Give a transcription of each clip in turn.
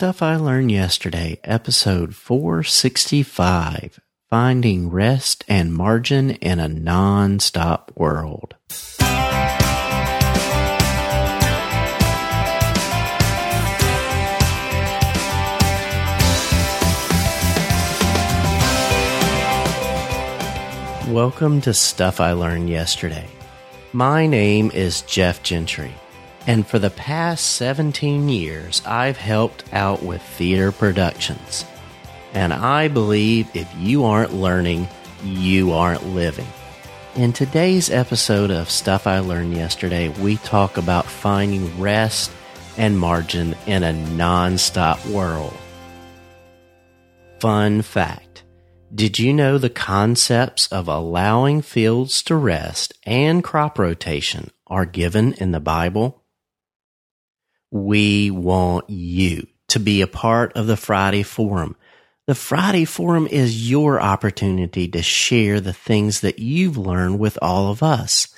Stuff I Learned Yesterday, episode 465 Finding Rest and Margin in a Non Stop World. Welcome to Stuff I Learned Yesterday. My name is Jeff Gentry. And for the past 17 years, I've helped out with theater productions. And I believe if you aren't learning, you aren't living. In today's episode of Stuff I Learned Yesterday, we talk about finding rest and margin in a non-stop world. Fun fact. Did you know the concepts of allowing fields to rest and crop rotation are given in the Bible? We want you to be a part of the Friday Forum. The Friday Forum is your opportunity to share the things that you've learned with all of us.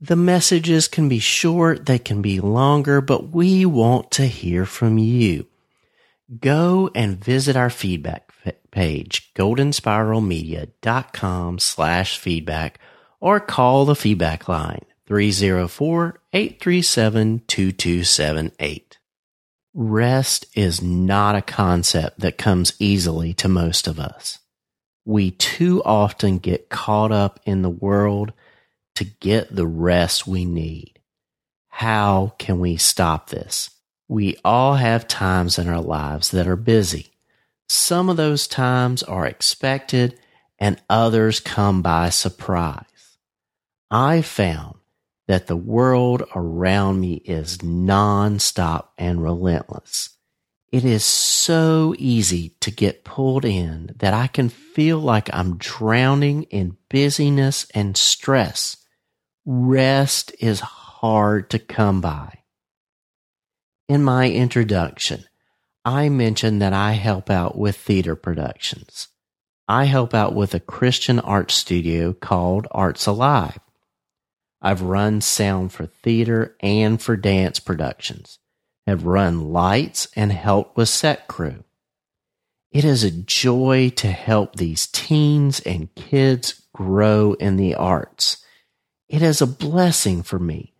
The messages can be short, they can be longer, but we want to hear from you. Go and visit our feedback page, goldenspiralmedia.com slash feedback, or call the feedback line, 304 837 2278. Rest is not a concept that comes easily to most of us. We too often get caught up in the world to get the rest we need. How can we stop this? We all have times in our lives that are busy. Some of those times are expected and others come by surprise. I found that the world around me is nonstop and relentless. It is so easy to get pulled in that I can feel like I'm drowning in busyness and stress. Rest is hard to come by. In my introduction, I mentioned that I help out with theater productions. I help out with a Christian art studio called Arts Alive. I've run sound for theater and for dance productions, have run lights and helped with set crew. It is a joy to help these teens and kids grow in the arts. It is a blessing for me,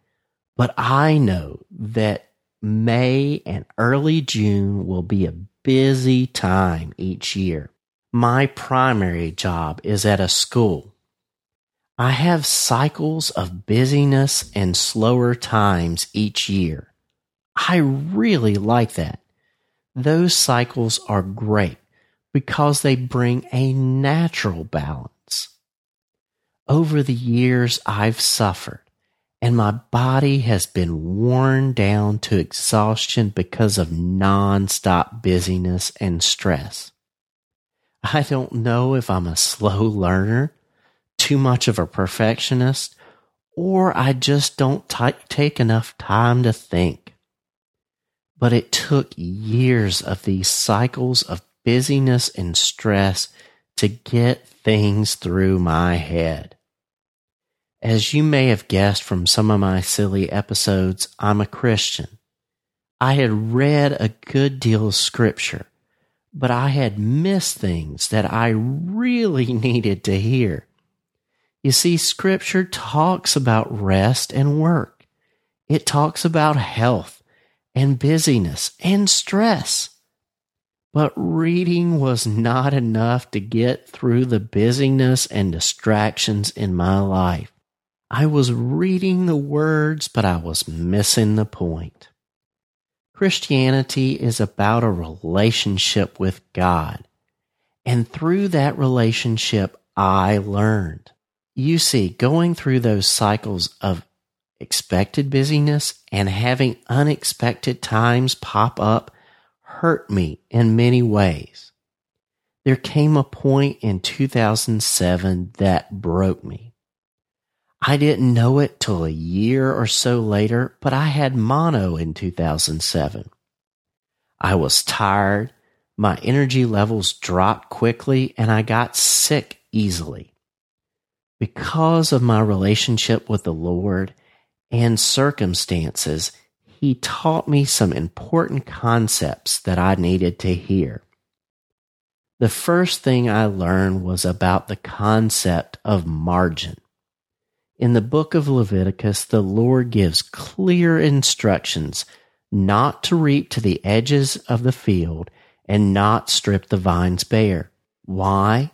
but I know that May and early June will be a busy time each year. My primary job is at a school I have cycles of busyness and slower times each year. I really like that. Those cycles are great because they bring a natural balance. Over the years, I've suffered and my body has been worn down to exhaustion because of nonstop busyness and stress. I don't know if I'm a slow learner too much of a perfectionist, or I just don't t- take enough time to think. But it took years of these cycles of busyness and stress to get things through my head. As you may have guessed from some of my SILY episodes, I'm a Christian. I had read a good deal of scripture, but I had missed things that I really needed to hear. You see, scripture talks about rest and work. It talks about health and busyness and stress. But reading was not enough to get through the busyness and distractions in my life. I was reading the words, but I was missing the point. Christianity is about a relationship with God. And through that relationship, I learned you see, going through those cycles of expected busyness and having unexpected times pop up hurt me in many ways. There came a point in 2007 that broke me. I didn't know it till a year or so later, but I had mono in 2007. I was tired, my energy levels dropped quickly, and I got sick easily because of my relationship with the Lord and circumstances, he taught me some important concepts that I needed to hear. The first thing I learned was about the concept of margin. In the book of Leviticus, the Lord gives clear instructions not to reap to the edges of the field and not strip the vines bare. Why?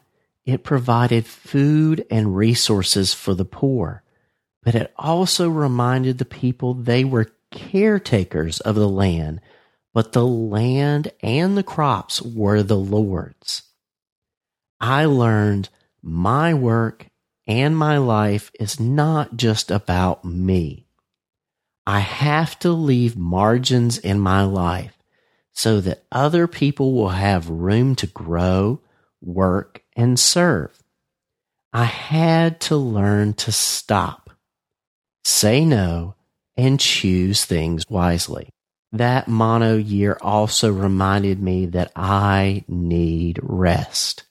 It provided food and resources for the poor, but it also reminded the people they were caretakers of the land, but the land and the crops were the Lord's. I learned my work and my life is not just about me. I have to leave margins in my life so that other people will have room to grow, work, and serve. I had to learn to stop, say no, and choose things wisely. That mono year also reminded me that I need rest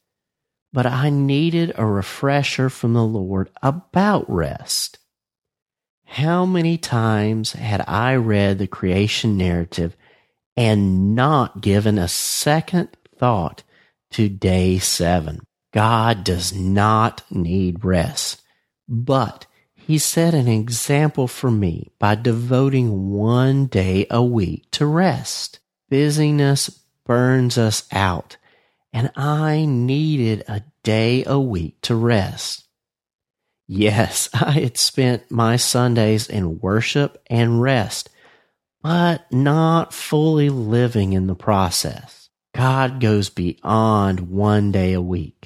but I needed a refresher from the Lord about rest. How many times had I read the creation narrative and not given a second thought to day seven? God does not need rest, but he set an example for me by devoting one day a week to rest. Busyness burns us out and I needed a day a week to rest. Yes, I had spent my Sundays in worship and rest, but not fully living in the process. God goes beyond one day a week.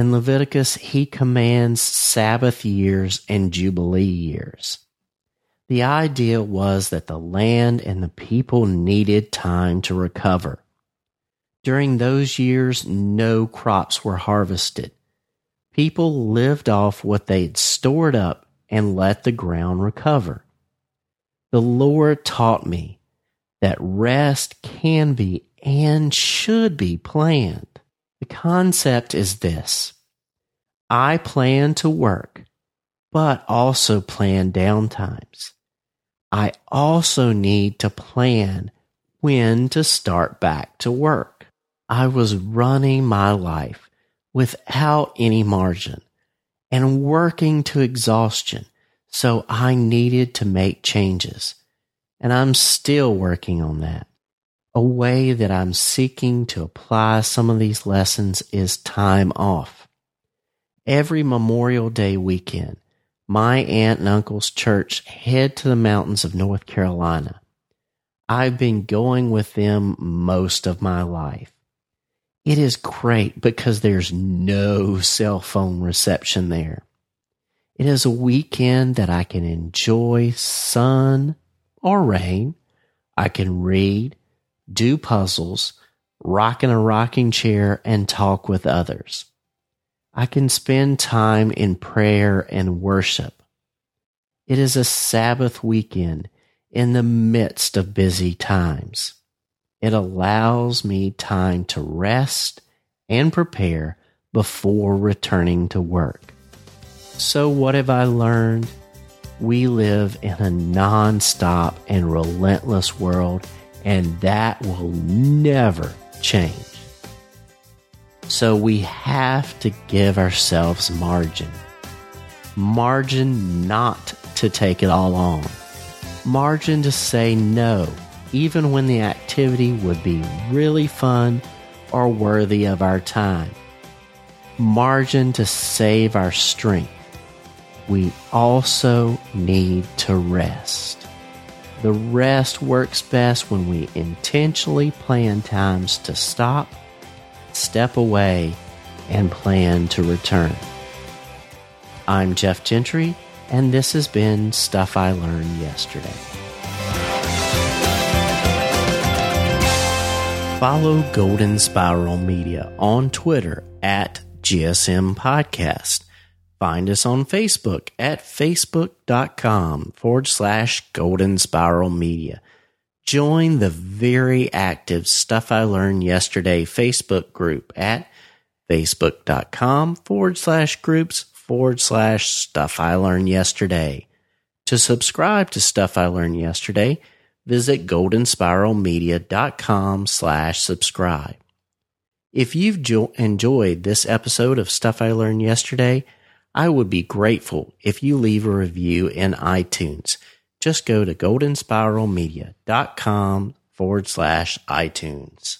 In Leviticus, he commands Sabbath years and Jubilee years. The idea was that the land and the people needed time to recover. During those years, no crops were harvested. People lived off what they had stored up and let the ground recover. The Lord taught me that rest can be and should be planned. The concept is this I plan to work, but also plan downtimes. I also need to plan when to start back to work. I was running my life without any margin and working to exhaustion. So I needed to make changes. And I'm still working on that. A way that I'm seeking to apply some of these lessons is time off. Every Memorial Day weekend, my aunt and uncle's church head to the mountains of North Carolina. I've been going with them most of my life. It is great because there's no cell phone reception there. It is a weekend that I can enjoy sun or rain. I can read, do puzzles, rock in a rocking chair, and talk with others. I can spend time in prayer and worship. It is a Sabbath weekend in the midst of busy times. It allows me time to rest and prepare before returning to work. So, what have I learned? We live in a non-stop and relentless world, and that will never change. So, we have to give ourselves margin. Margin not to take it all on. Margin to say no even when the activity would be really fun or worthy of our time. Margin to save our strength. We also need to rest. The rest works best when we intentionally plan times to stop, step away, and plan to return. I'm Jeff Gentry, and this has been Stuff I Learned Yesterday. Follow Golden Spiral Media on Twitter at GSM Podcast. Find us on Facebook at facebook.com forward slash Golden Spiral Media. Join the very active Stuff I Learned Yesterday Facebook group at facebook.com forward slash groups forward slash Stuff I Learned Yesterday. To subscribe to Stuff I Learned Yesterday, visit goldenspiralmedia.com slash subscribe. If you've jo- enjoyed this episode of Stuff I Learned Yesterday, I would be grateful if you leave a review in iTunes. Just go to goldenspiralmedia.com forward slash iTunes.